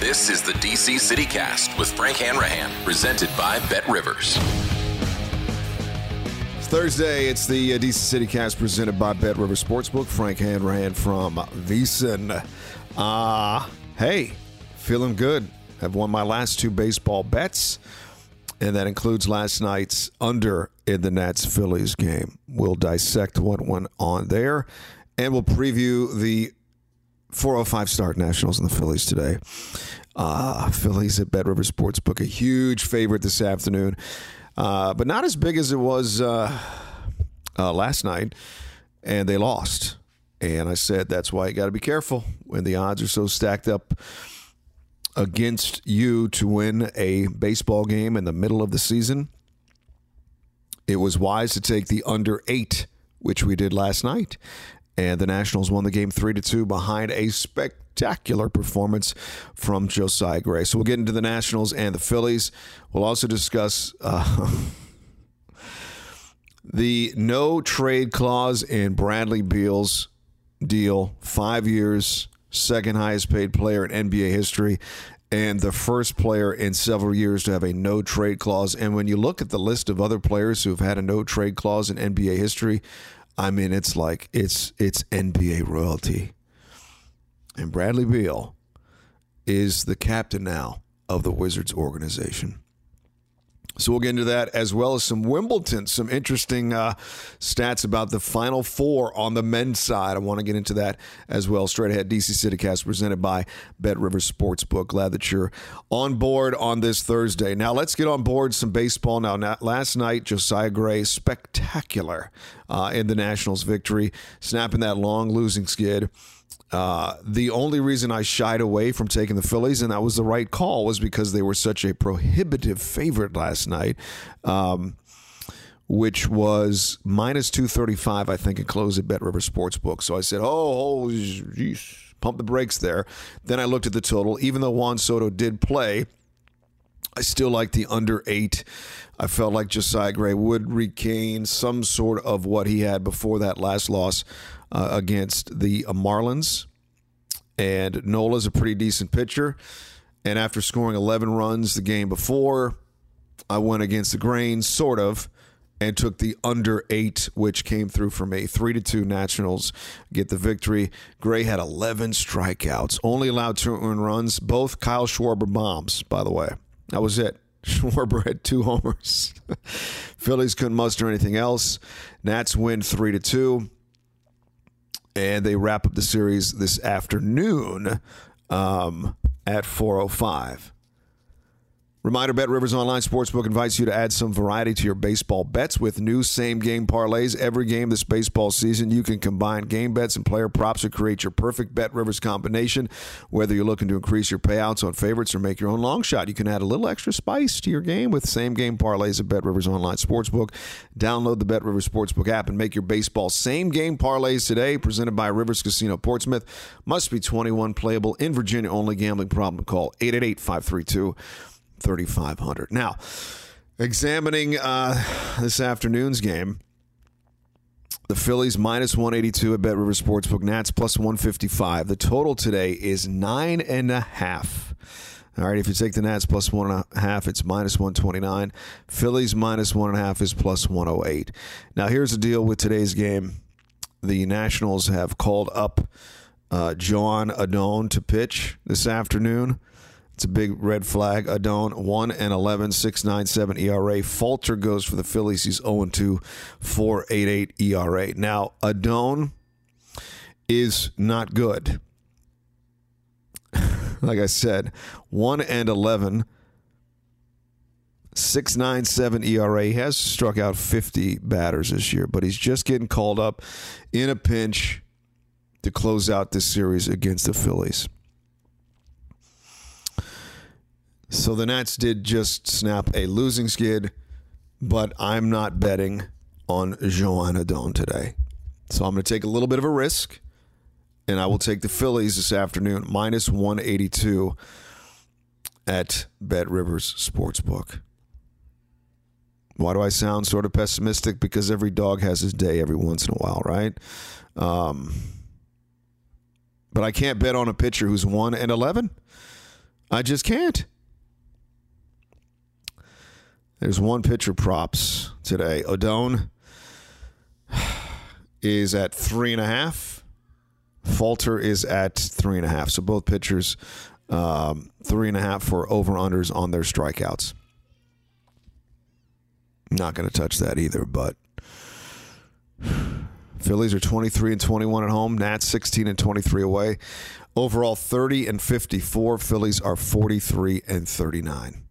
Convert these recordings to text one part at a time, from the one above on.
This is the DC City Cast with Frank Hanrahan, presented by Bet Rivers. It's Thursday. It's the uh, DC City Cast presented by Bet Rivers Sportsbook. Frank Hanrahan from VSiN. Uh, hey, feeling good. I've won my last two baseball bets, and that includes last night's under in the Nats Phillies game. We'll dissect what went on there, and we'll preview the 405 start Nationals and the Phillies today. Uh, Phillies at Bet River Sportsbook, a huge favorite this afternoon, uh, but not as big as it was uh, uh last night, and they lost. And I said that's why you got to be careful when the odds are so stacked up against you to win a baseball game in the middle of the season. It was wise to take the under eight, which we did last night and the Nationals won the game three to two behind a spectacular performance from Josiah Gray. So we'll get into the Nationals and the Phillies. We'll also discuss uh, the no trade clause in Bradley Beal's deal, five years, second highest paid player in NBA history. And the first player in several years to have a no trade clause. And when you look at the list of other players who've had a no trade clause in NBA history, I mean, it's like it's it's NBA royalty. And Bradley Beal is the captain now of the Wizards organization. So we'll get into that as well as some Wimbledon, some interesting uh, stats about the Final Four on the men's side. I want to get into that as well. Straight ahead, DC CityCast presented by Bet River Sportsbook. Glad that you're on board on this Thursday. Now let's get on board some baseball. Now, now last night, Josiah Gray spectacular uh, in the Nationals' victory, snapping that long losing skid. Uh, the only reason I shied away from taking the Phillies, and that was the right call, was because they were such a prohibitive favorite last night, um, which was minus 235, I think, and closed at Bet River Sportsbook. So I said, oh, oh pump the brakes there. Then I looked at the total. Even though Juan Soto did play, I still like the under eight. I felt like Josiah Gray would regain some sort of what he had before that last loss uh, against the Marlins. And Nola's a pretty decent pitcher. And after scoring 11 runs the game before, I went against the grain, sort of, and took the under eight, which came through for me. Three to two Nationals get the victory. Gray had 11 strikeouts, only allowed two earned runs, both Kyle Schwarber bombs, by the way. That was it. Schwarber had two homers. Phillies couldn't muster anything else. Nats win three to two and they wrap up the series this afternoon um, at 405. Reminder Bet Rivers Online Sportsbook invites you to add some variety to your baseball bets with new same game parlays. Every game this baseball season, you can combine game bets and player props to create your perfect Bet Rivers combination. Whether you're looking to increase your payouts on favorites or make your own long shot, you can add a little extra spice to your game with same game parlays at Bet Rivers Online Sportsbook. Download the Bet Rivers Sportsbook app and make your baseball same game parlays today. Presented by Rivers Casino Portsmouth. Must be 21 playable in Virginia only. Gambling problem? Call 888 532 3,500. Now, examining uh, this afternoon's game, the Phillies minus 182 at Bet River Sportsbook, Nats plus 155. The total today is nine and a half. All right, if you take the Nats plus one and a half, it's minus 129. Phillies minus one and a half is plus 108. Now, here's the deal with today's game the Nationals have called up uh, Joan Adon to pitch this afternoon. It's a big red flag. Adon 1 and 11, 697 ERA. Falter goes for the Phillies. He's 0 2, 488 ERA. Now, Adon is not good. like I said, 1 and 11, 697 ERA. He has struck out 50 batters this year, but he's just getting called up in a pinch to close out this series against the Phillies. So the Nats did just snap a losing skid, but I'm not betting on Joan Adon today. So I'm going to take a little bit of a risk, and I will take the Phillies this afternoon, minus 182 at Bet Rivers Sportsbook. Why do I sound sort of pessimistic? Because every dog has his day every once in a while, right? Um, but I can't bet on a pitcher who's 1 and 11. I just can't. There's one pitcher props today. Adon is at three and a half. Falter is at three and a half. So both pitchers, um, three and a half for over unders on their strikeouts. Not going to touch that either, but Phillies are 23 and 21 at home. Nats 16 and 23 away. Overall 30 and 54. Phillies are 43 and 39.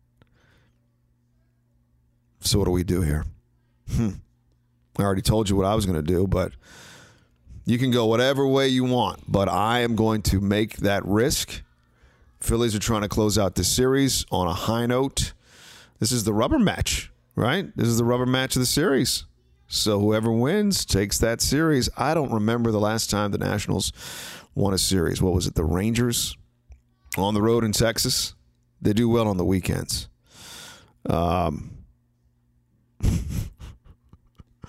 So what do we do here? Hmm. I already told you what I was going to do, but you can go whatever way you want. But I am going to make that risk. Phillies are trying to close out this series on a high note. This is the rubber match, right? This is the rubber match of the series. So whoever wins takes that series. I don't remember the last time the Nationals won a series. What was it? The Rangers on the road in Texas. They do well on the weekends. Um,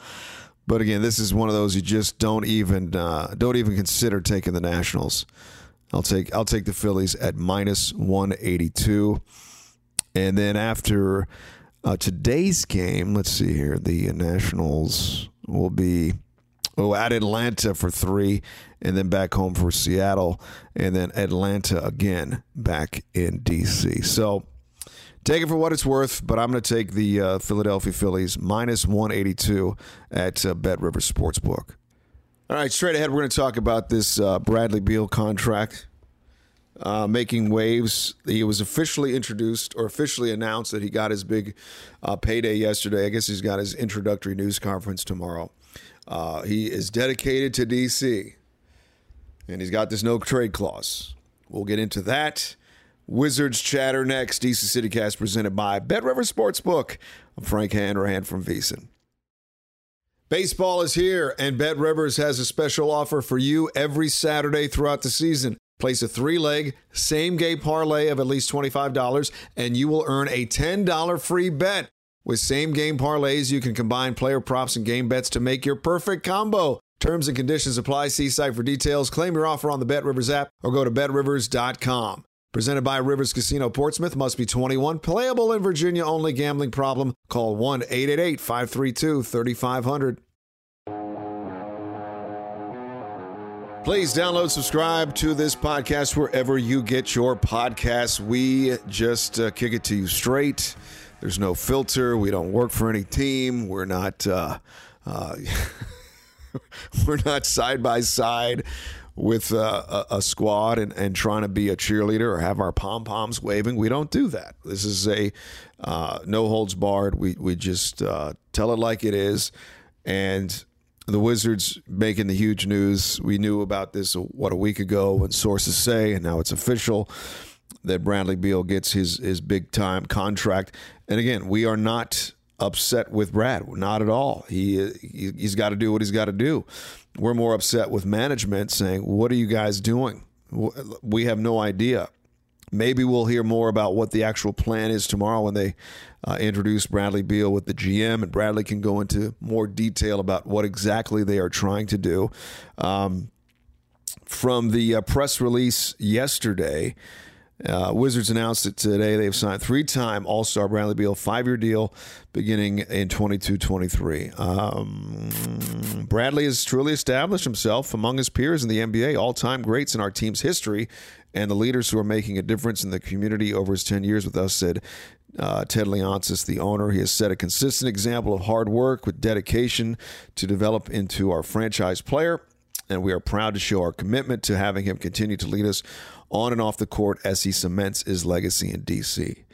but again, this is one of those you just don't even uh, don't even consider taking the Nationals. I'll take I'll take the Phillies at minus one eighty two, and then after uh, today's game, let's see here, the Nationals will be oh at Atlanta for three, and then back home for Seattle, and then Atlanta again back in DC. So Take it for what it's worth, but I'm going to take the uh, Philadelphia Phillies minus 182 at uh, Bet River Sportsbook. All right, straight ahead, we're going to talk about this uh, Bradley Beal contract uh, making waves. He was officially introduced or officially announced that he got his big uh, payday yesterday. I guess he's got his introductory news conference tomorrow. Uh, he is dedicated to DC, and he's got this no trade clause. We'll get into that. Wizards chatter next. DC CityCast presented by Bet River Sportsbook. I'm Frank Hanrahan from VSiN. Baseball is here, and Bet Rivers has a special offer for you every Saturday throughout the season. Place a three leg, same game parlay of at least $25, and you will earn a $10 free bet. With same game parlays, you can combine player props and game bets to make your perfect combo. Terms and conditions apply. See site for details. Claim your offer on the Bet Rivers app or go to betrivers.com. Presented by Rivers Casino Portsmouth. Must be 21. Playable in Virginia only. Gambling problem? Call 1 888 532 3500. Please download, subscribe to this podcast wherever you get your podcasts. We just uh, kick it to you straight. There's no filter. We don't work for any team. We're not. Uh, uh, we're not side by side with uh, a, a, squad and, and trying to be a cheerleader or have our pom poms waving. We don't do that. This is a uh, no holds barred. We we just uh, tell it like it is, and the Wizards making the huge news. We knew about this what a week ago when sources say, and now it's official that Bradley Beal gets his his big time contract. And again, we are not upset with Brad, not at all. He, he he's got to do what he's got to do. We're more upset with management saying, "What are you guys doing? We have no idea." Maybe we'll hear more about what the actual plan is tomorrow when they uh, introduce Bradley Beal with the GM, and Bradley can go into more detail about what exactly they are trying to do. Um, from the uh, press release yesterday, uh, Wizards announced it today. They've signed three time All Star Bradley Beal, five year deal beginning in 22 23. Um, Bradley has truly established himself among his peers in the NBA, all time greats in our team's history, and the leaders who are making a difference in the community over his 10 years with us, said uh, Ted Leonsis, the owner. He has set a consistent example of hard work with dedication to develop into our franchise player and we are proud to show our commitment to having him continue to lead us on and off the court as he cements his legacy in DC.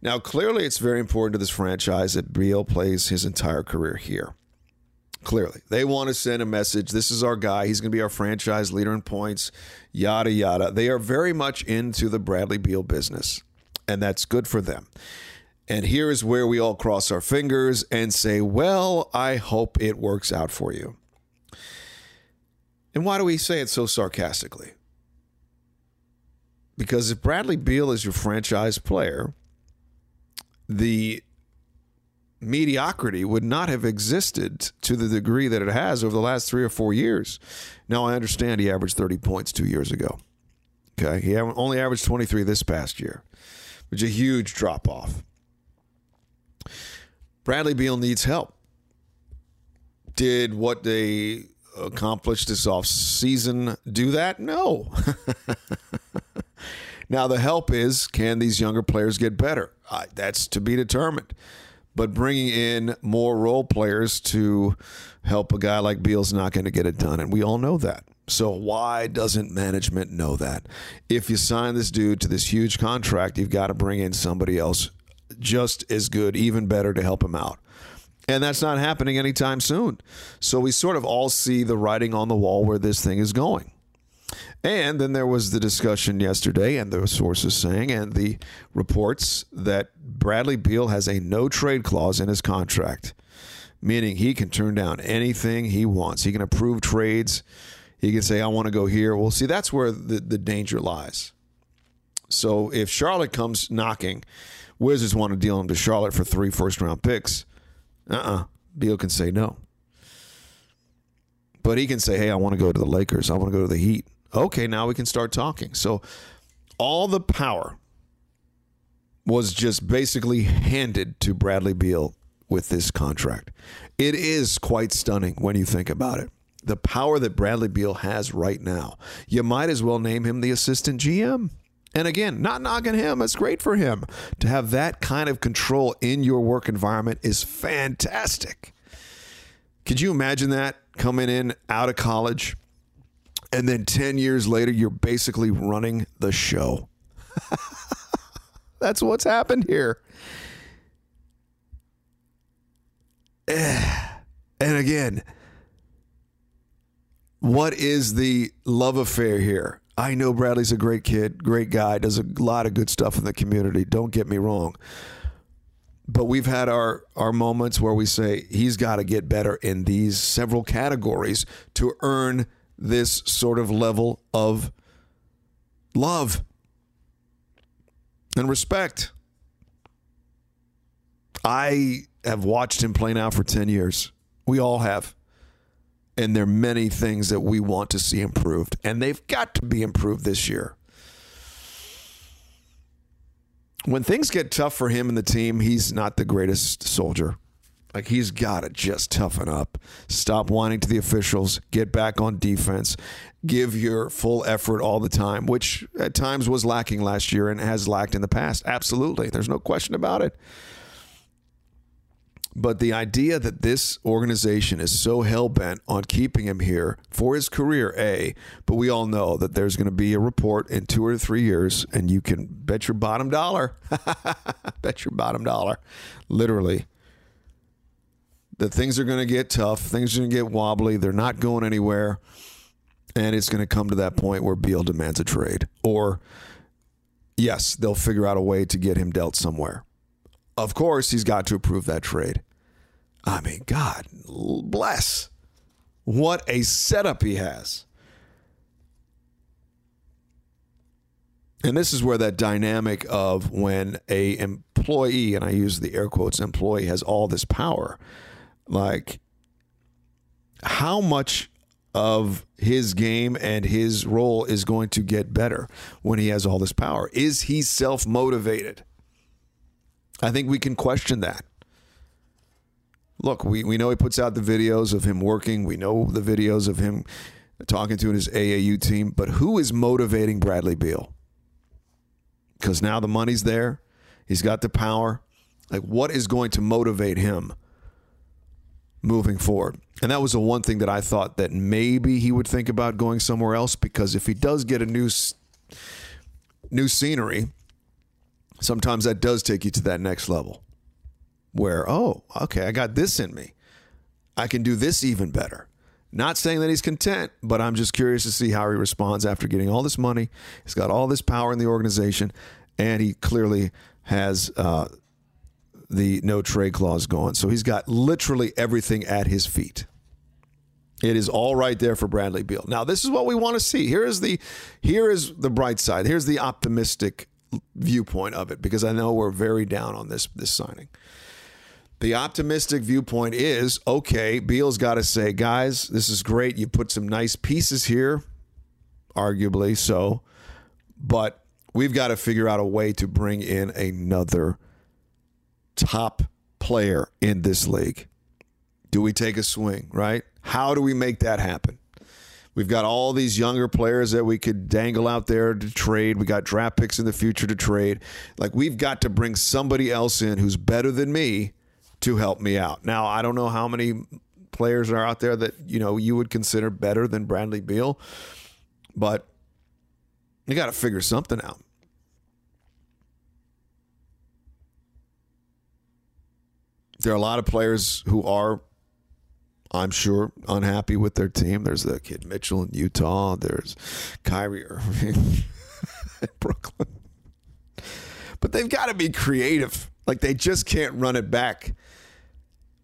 Now, clearly, it's very important to this franchise that Beal plays his entire career here. Clearly, they want to send a message. This is our guy. He's going to be our franchise leader in points, yada, yada. They are very much into the Bradley Beal business, and that's good for them. And here is where we all cross our fingers and say, well, I hope it works out for you. And why do we say it so sarcastically? Because if Bradley Beal is your franchise player, the mediocrity would not have existed to the degree that it has over the last three or four years. Now, I understand he averaged 30 points two years ago. Okay. He only averaged 23 this past year, which is a huge drop off. Bradley Beal needs help. Did what they accomplished this off season do that? No. now the help is can these younger players get better? Uh, that's to be determined. But bringing in more role players to help a guy like Beal's not going to get it done, and we all know that. So why doesn't management know that? If you sign this dude to this huge contract, you've got to bring in somebody else just as good, even better to help him out. And that's not happening anytime soon. So we sort of all see the writing on the wall where this thing is going. And then there was the discussion yesterday, and the sources saying, and the reports that Bradley Beal has a no trade clause in his contract, meaning he can turn down anything he wants. He can approve trades. He can say, I want to go here. Well, see, that's where the, the danger lies. So if Charlotte comes knocking, Wizards want to deal him to Charlotte for three first round picks uh uh-uh. uh Beal can say no. But he can say, hey, I want to go to the Lakers. I want to go to the Heat. Okay, now we can start talking. So all the power was just basically handed to Bradley Beal with this contract. It is quite stunning when you think about it. The power that Bradley Beal has right now. You might as well name him the assistant GM. And again, not knocking him, it's great for him. To have that kind of control in your work environment is fantastic. Could you imagine that coming in out of college and then 10 years later, you're basically running the show? That's what's happened here. And again, what is the love affair here? I know Bradley's a great kid, great guy, does a lot of good stuff in the community. Don't get me wrong. But we've had our, our moments where we say he's got to get better in these several categories to earn this sort of level of love and respect. I have watched him play now for 10 years. We all have and there are many things that we want to see improved, and they've got to be improved this year. When things get tough for him and the team, he's not the greatest soldier. Like he's got to just toughen up, stop whining to the officials, get back on defense, give your full effort all the time, which at times was lacking last year and has lacked in the past. Absolutely. There's no question about it. But the idea that this organization is so hell bent on keeping him here for his career, A, but we all know that there's going to be a report in two or three years, and you can bet your bottom dollar, bet your bottom dollar, literally, that things are going to get tough, things are going to get wobbly, they're not going anywhere, and it's going to come to that point where Beal demands a trade. Or, yes, they'll figure out a way to get him dealt somewhere. Of course, he's got to approve that trade. I mean, God bless. What a setup he has. And this is where that dynamic of when a employee, and I use the air quotes employee, has all this power. Like, how much of his game and his role is going to get better when he has all this power? Is he self motivated? I think we can question that. Look, we, we know he puts out the videos of him working. We know the videos of him talking to his AAU team. But who is motivating Bradley Beal? Because now the money's there. He's got the power. Like, what is going to motivate him moving forward? And that was the one thing that I thought that maybe he would think about going somewhere else because if he does get a new new scenery, sometimes that does take you to that next level where, oh, okay, I got this in me. I can do this even better. Not saying that he's content, but I'm just curious to see how he responds after getting all this money. He's got all this power in the organization, and he clearly has uh, the no trade clause gone. So he's got literally everything at his feet. It is all right there for Bradley Beal. Now, this is what we want to see. Here is the here is the bright side. Here's the optimistic viewpoint of it because I know we're very down on this this signing. The optimistic viewpoint is okay, Beal's got to say, guys, this is great. You put some nice pieces here, arguably so, but we've got to figure out a way to bring in another top player in this league. Do we take a swing, right? How do we make that happen? We've got all these younger players that we could dangle out there to trade. We got draft picks in the future to trade. Like we've got to bring somebody else in who's better than me to help me out. Now, I don't know how many players are out there that, you know, you would consider better than Bradley Beal, but you got to figure something out. There are a lot of players who are I'm sure, unhappy with their team. There's the kid Mitchell in Utah. There's Kyrie Irving in Brooklyn. But they've got to be creative. Like they just can't run it back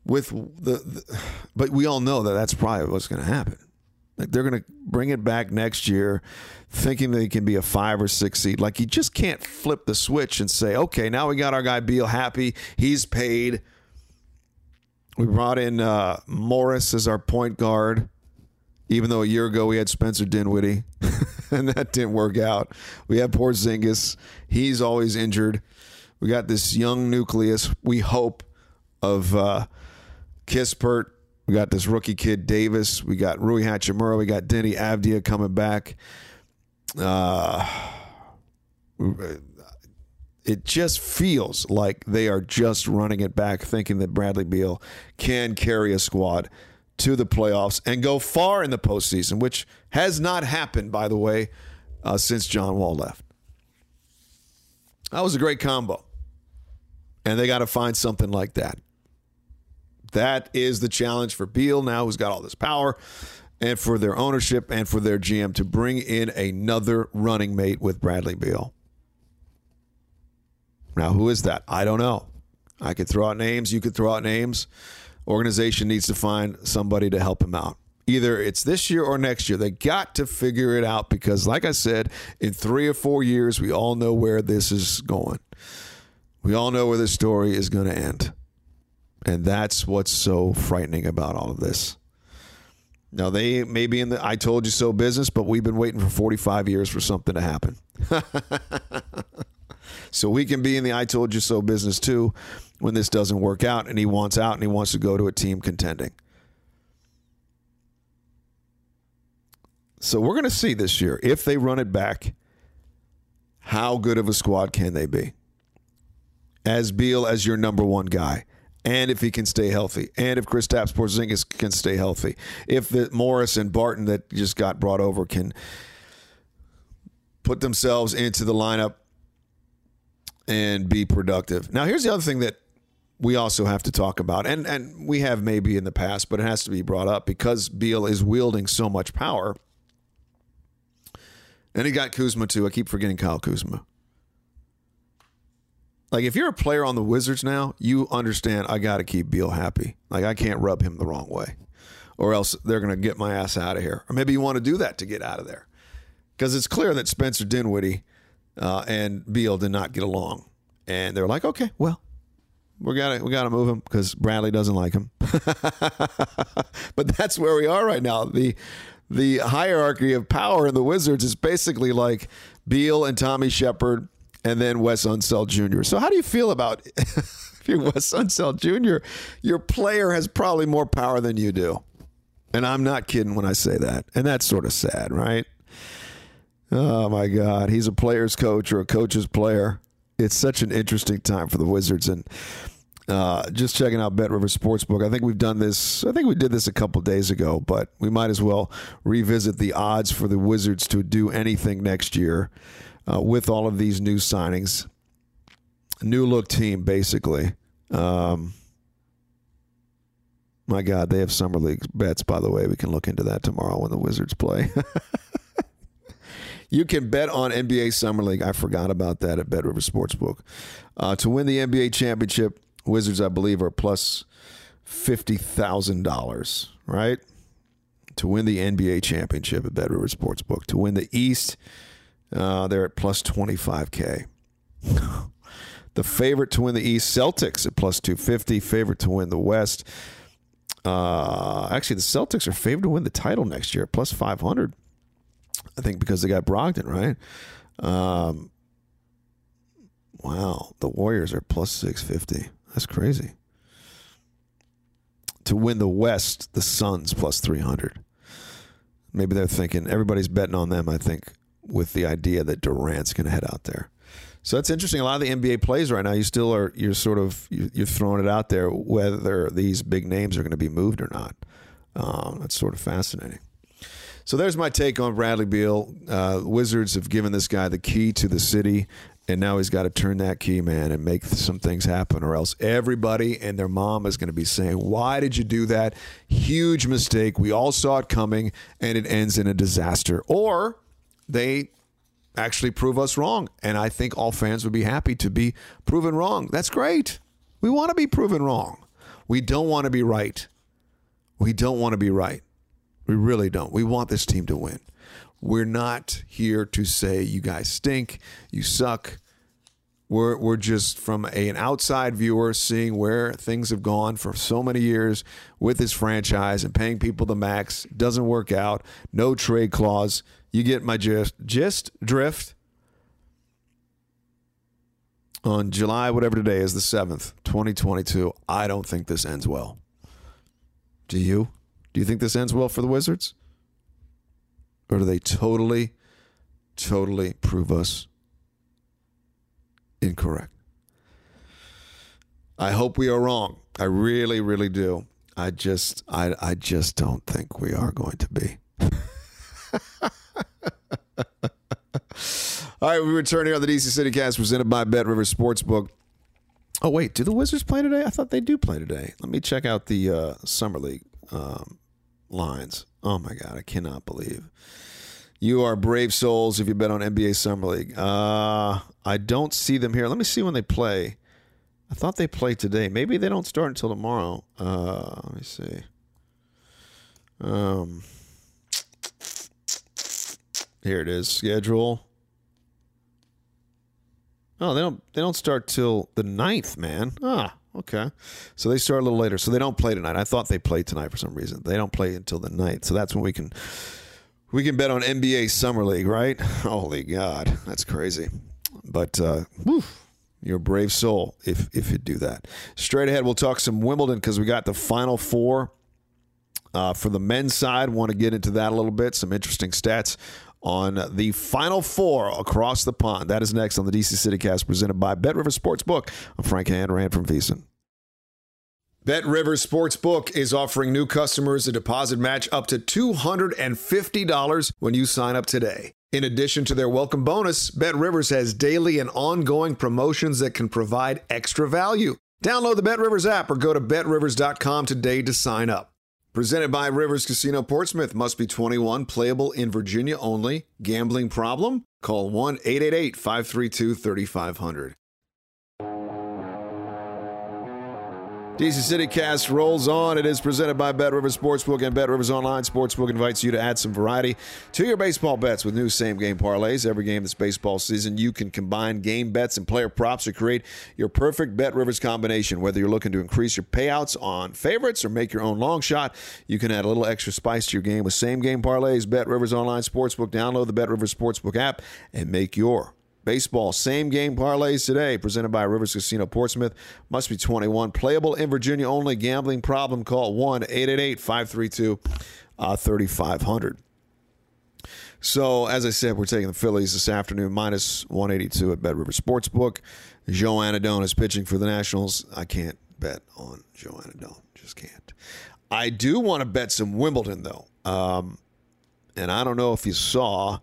with the, the but we all know that that's probably what's going to happen. Like they're going to bring it back next year thinking that they can be a 5 or 6 seed. Like you just can't flip the switch and say, "Okay, now we got our guy Beal happy. He's paid." We brought in uh, Morris as our point guard, even though a year ago we had Spencer Dinwiddie, and that didn't work out. We had Porzingis; he's always injured. We got this young nucleus. We hope of uh, Kispert. We got this rookie kid Davis. We got Rui Hachimura. We got Deni Avdija coming back. Uh, it just feels like they are just running it back, thinking that Bradley Beal can carry a squad to the playoffs and go far in the postseason, which has not happened, by the way, uh, since John Wall left. That was a great combo. And they got to find something like that. That is the challenge for Beal now, who's got all this power, and for their ownership and for their GM to bring in another running mate with Bradley Beal. Now, who is that? I don't know. I could throw out names. You could throw out names. Organization needs to find somebody to help him out. Either it's this year or next year. They got to figure it out because, like I said, in three or four years, we all know where this is going. We all know where this story is going to end. And that's what's so frightening about all of this. Now, they may be in the I told you so business, but we've been waiting for 45 years for something to happen. So we can be in the I told you so business too when this doesn't work out and he wants out and he wants to go to a team contending. So we're going to see this year if they run it back, how good of a squad can they be? As Beal as your number one guy, and if he can stay healthy, and if Kristaps Porzingis can stay healthy, if the Morris and Barton that just got brought over can put themselves into the lineup and be productive. Now, here's the other thing that we also have to talk about, and and we have maybe in the past, but it has to be brought up because Beal is wielding so much power. And he got Kuzma too. I keep forgetting Kyle Kuzma. Like if you're a player on the Wizards now, you understand I got to keep Beal happy. Like I can't rub him the wrong way, or else they're going to get my ass out of here. Or maybe you want to do that to get out of there, because it's clear that Spencer Dinwiddie uh, and Beal did not get along, and they're like, okay, well, we got to we got to move him because Bradley doesn't like him. but that's where we are right now. The the hierarchy of power in the Wizards is basically like Beal and Tommy Sheppard and then Wes Unseld Jr. So how do you feel about if you're Wes Unseld Jr., your player has probably more power than you do. And I'm not kidding when I say that. And that's sort of sad, right? Oh my God. He's a player's coach or a coach's player. It's such an interesting time for the Wizards. And uh, just checking out Bet River Sportsbook. I think we've done this. I think we did this a couple days ago, but we might as well revisit the odds for the Wizards to do anything next year uh, with all of these new signings. New look team, basically. Um, my God, they have summer league bets. By the way, we can look into that tomorrow when the Wizards play. you can bet on NBA Summer League. I forgot about that at Bet River Sportsbook. Uh, to win the NBA championship, Wizards, I believe, are plus plus fifty thousand dollars, right? To win the NBA championship at Bet River Sportsbook. To win the East, uh, they're at plus twenty five k. the favorite to win the East, Celtics at plus two fifty. Favorite to win the West. Uh, actually, the Celtics are favored to win the title next year, at plus five hundred. I think because they got Brogdon, right? Um, wow, the Warriors are plus six fifty. That's crazy. To win the West, the Suns plus 300. Maybe they're thinking everybody's betting on them, I think, with the idea that Durant's going to head out there. So that's interesting. A lot of the NBA plays right now, you still are, you're sort of, you're throwing it out there whether these big names are going to be moved or not. Um, that's sort of fascinating. So there's my take on Bradley Beal. Uh, Wizards have given this guy the key to the city and now he's got to turn that key, man, and make some things happen, or else everybody and their mom is going to be saying, Why did you do that? Huge mistake. We all saw it coming, and it ends in a disaster. Or they actually prove us wrong. And I think all fans would be happy to be proven wrong. That's great. We want to be proven wrong. We don't want to be right. We don't want to be right. We really don't. We want this team to win. We're not here to say you guys stink, you suck. We're, we're just from a, an outside viewer seeing where things have gone for so many years with this franchise and paying people the max. Doesn't work out. No trade clause. You get my gist, gist drift. On July, whatever today is, the 7th, 2022, I don't think this ends well. Do you? Do you think this ends well for the Wizards? Or do they totally, totally prove us incorrect? I hope we are wrong. I really, really do. I just, I, I just don't think we are going to be. All right, we return here on the DC City Cast presented by Bet River Sportsbook. Oh wait, do the Wizards play today? I thought they do play today. Let me check out the uh, summer league um, lines. Oh my god, I cannot believe you are brave souls if you bet on NBA Summer League. Uh, I don't see them here. Let me see when they play. I thought they played today. Maybe they don't start until tomorrow. Uh, let me see. Um, here it is. Schedule. Oh, they don't they don't start till the 9th, man. Ah, okay. So they start a little later. So they don't play tonight. I thought they played tonight for some reason. They don't play until the night. So that's when we can we can bet on NBA Summer League, right? Holy God, that's crazy. But uh, whew, you're a brave soul if if you do that. Straight ahead, we'll talk some Wimbledon because we got the Final Four uh, for the men's side. Want to get into that a little bit. Some interesting stats on the Final Four across the pond. That is next on the DC City Cast presented by Bet River Sportsbook. I'm Frank Hanrahan from VSiN. Bet Rivers Sportsbook is offering new customers a deposit match up to $250 when you sign up today. In addition to their welcome bonus, Bet Rivers has daily and ongoing promotions that can provide extra value. Download the Bet Rivers app or go to betrivers.com today to sign up. Presented by Rivers Casino Portsmouth, must be 21, playable in Virginia only. Gambling problem? Call 1 888 532 3500. DC City Cast rolls on. It is presented by Bet Rivers Sportsbook and Bet Rivers Online Sportsbook invites you to add some variety to your baseball bets with new same game parlays. Every game this baseball season, you can combine game bets and player props to create your perfect Bet Rivers combination. Whether you're looking to increase your payouts on favorites or make your own long shot, you can add a little extra spice to your game with same game parlays. Bet Rivers Online Sportsbook. Download the Bet Rivers Sportsbook app and make your Baseball, same game parlays today, presented by Rivers Casino Portsmouth. Must be 21. Playable in Virginia only. Gambling problem, call 1 888 532 3500. So, as I said, we're taking the Phillies this afternoon, minus 182 at Bet Rivers Sportsbook. Joan Adon is pitching for the Nationals. I can't bet on Joan Adon. Just can't. I do want to bet some Wimbledon, though. Um, and I don't know if you saw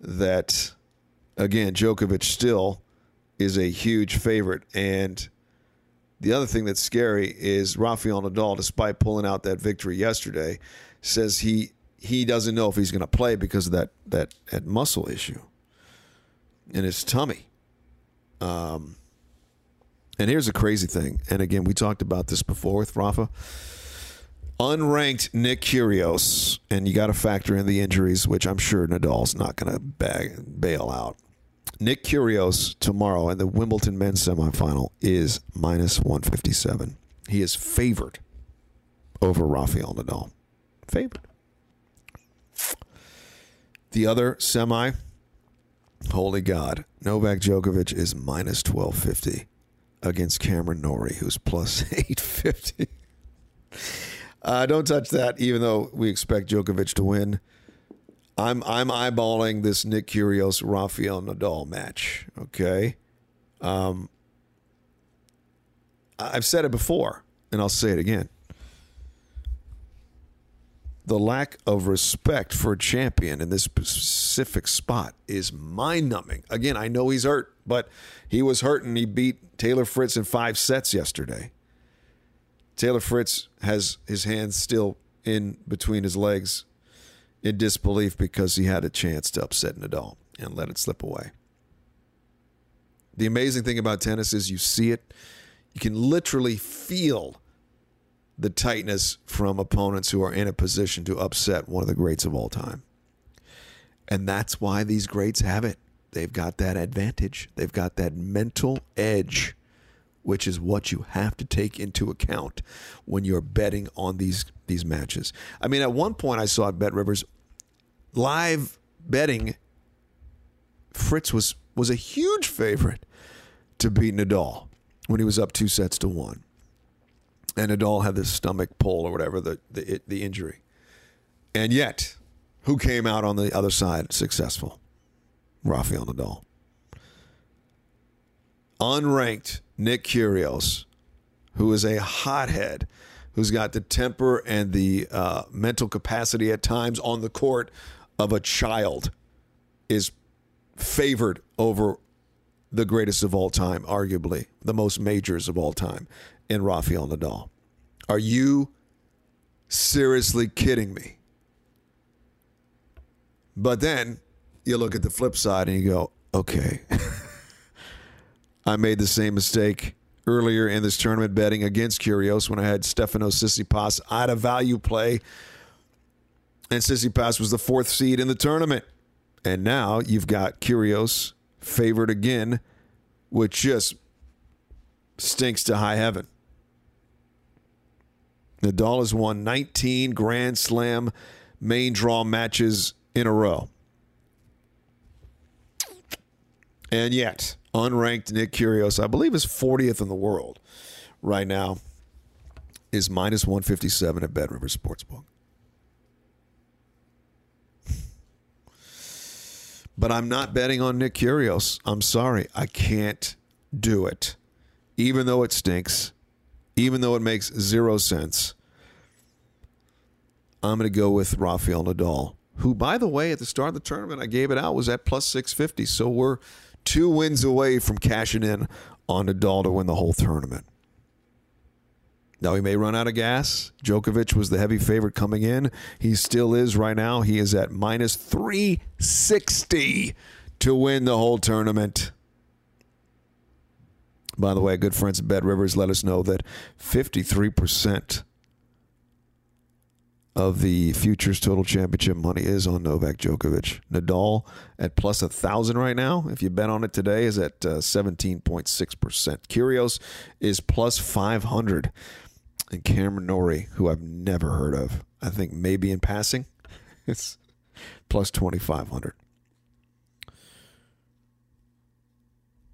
that again, Djokovic still is a huge favorite. And the other thing that's scary is Rafael Nadal, despite pulling out that victory yesterday, says he he doesn't know if he's going to play because of that that that muscle issue in his tummy. Um, and here's a crazy thing. And again, we talked about this before with Rafa. Unranked Nick Kyrgios, and you got to factor in the injuries, which I'm sure Nadal's not going to bail out. Nick Kyrgios tomorrow in the Wimbledon men's semifinal is minus 157. He is favored over Rafael Nadal. Favored. The other semi, holy God, Novak Djokovic is minus 1250 against Cameron Norrie, who's plus 850. Uh, don't touch that, even though we expect Djokovic to win. I'm I'm eyeballing this Nick Kyrgios Rafael Nadal match. Okay, um, I've said it before, and I'll say it again. The lack of respect for a champion in this specific spot is mind numbing. Again, I know he's hurt, but he was hurt and he beat Taylor Fritz in five sets yesterday. Taylor Fritz has his hands still in between his legs in disbelief because he had a chance to upset Nadal and let it slip away. The amazing thing about tennis is you see it, you can literally feel the tightness from opponents who are in a position to upset one of the greats of all time. And that's why these greats have it. They've got that advantage, they've got that mental edge, which is what you have to take into account when you're betting on these these matches. I mean, at one point I saw at Bet Rivers live betting, Fritz was was a huge favorite to beat Nadal when he was up two sets to one, and Nadal had this stomach pull or whatever the the, the injury, and yet, who came out on the other side successful? Rafael Nadal. Unranked Nick Kyrgios, who is a hothead, who's got the temper and the uh, mental capacity at times on the court of a child is favored over the greatest of all time, arguably the most majors of all time, in Rafael Nadal. Are you seriously kidding me? But then you look at the flip side and you go, okay, I made the same mistake earlier in this tournament betting against Kyrgios when I had Stefano Tsitsipas out of value play and Tsitsipas was the fourth seed in the tournament. And now you've got Kyrgios favored again, which just stinks to high heaven. Nadal has won 19 Grand Slam main draw matches in a row. And yet, unranked Nick Kyrgios, I believe is 40th in the world right now, is minus 157 at Bet River Sportsbook. But I'm not betting on Nick Kyrgios. I'm sorry. I can't do it. Even though it stinks, even though it makes zero sense. I'm going to go with Rafael Nadal, who, by the way, at the start of the tournament, I gave it out, was at plus 650. So we're two wins away from cashing in on Nadal to win the whole tournament. Now he may run out of gas. Djokovic was the heavy favorite coming in. He still is right now. He is at minus 360 to win the whole tournament. By the way, good friends at Bet Rivers let us know that 53% of the futures total championship money is on Novak Djokovic. Nadal at plus a thousand right now. If you bet on it today, is at uh, seventeen point six percent. Kyrgios is plus five hundred, and Cameron Norrie, who I've never heard of, I think maybe in passing, it's plus twenty five hundred.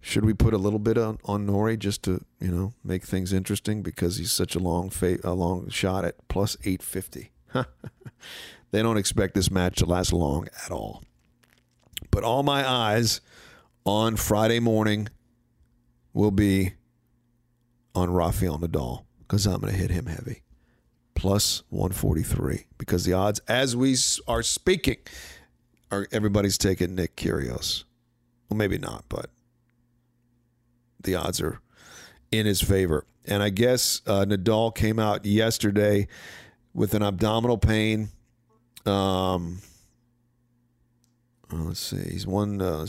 Should we put a little bit on, on Norrie just to you know make things interesting because he's such a long fa- a long shot at plus eight fifty. they don't expect this match to last long at all. But all my eyes on Friday morning will be on Rafael Nadal because I'm going to hit him heavy. Plus 143 because the odds, as we are speaking, are everybody's taking Nick Kyrgios. Well, maybe not, but the odds are in his favor. And I guess uh, Nadal came out yesterday with an abdominal pain. Um, oh, let's see. He's one. Uh,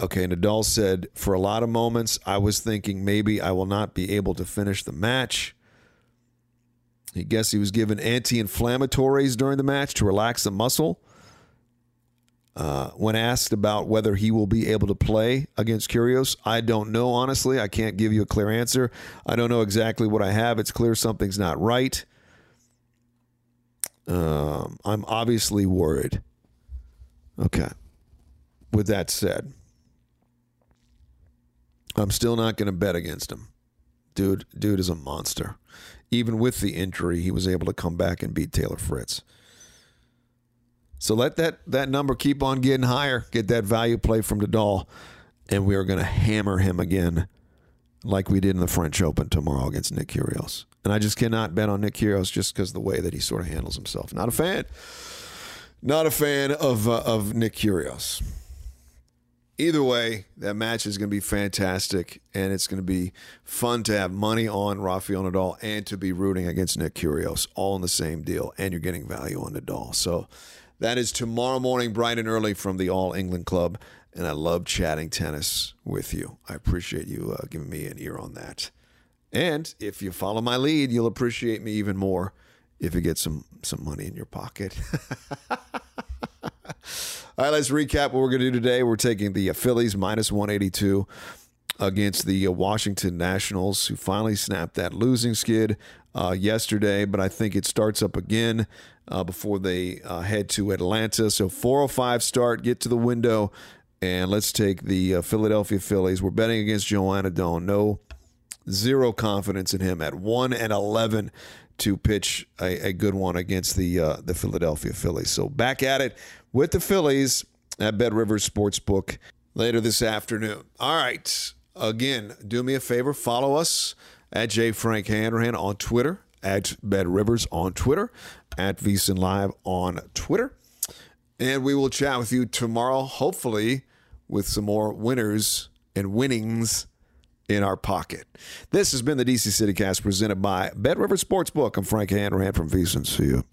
okay, Nadal said, for a lot of moments, I was thinking maybe I will not be able to finish the match. He guessed he was given anti inflammatories during the match to relax the muscle. Uh, when asked about whether he will be able to play against Kyrgios, I don't know, honestly. I can't give you a clear answer. I don't know exactly what I have. It's clear something's not right. Um, I'm obviously worried. Okay. With that said, I'm still not going to bet against him. Dude, dude is a monster. Even with the injury, he was able to come back and beat Taylor Fritz. So let that that number keep on getting higher. Get that value play from Nadal, and we are going to hammer him again, like we did in the French Open tomorrow against Nick Kyrgios. And I just cannot bet on Nick Kyrgios just because the way that he sort of handles himself. Not a fan. Not a fan of uh, of Nick Kyrgios. Either way, that match is going to be fantastic, and it's going to be fun to have money on Rafael Nadal and to be rooting against Nick Kyrgios, all in the same deal, and you're getting value on Nadal. So that is tomorrow morning, bright and early from the All England Club. And I love chatting tennis with you. I appreciate you uh, giving me an ear on that. And if you follow my lead, you'll appreciate me even more if you get some some money in your pocket. All right, let's recap what we're going to do today. We're taking the Phillies minus 182 against the uh, Washington Nationals, who finally snapped that losing skid uh, yesterday, but I think it starts up again uh, before they uh, head to Atlanta. So 405 start, get to the window, and let's take the uh, Philadelphia Phillies. We're betting against Joan Adon. No, zero confidence in him at 1 and 11 to pitch a, a good one against the uh, the Philadelphia Phillies. So back at it with the Phillies at Bet Rivers Sportsbook later this afternoon. All right. Again, do me a favor, follow us at J. Frank Hanrahan on Twitter, at Bet Rivers on Twitter, at VSiN Live on Twitter. And we will chat with you tomorrow, hopefully, with some more winners and winnings in our pocket. This has been the DC City Cast presented by Bet Rivers Sportsbook. I'm Frank Hanrahan from VSiN. See you.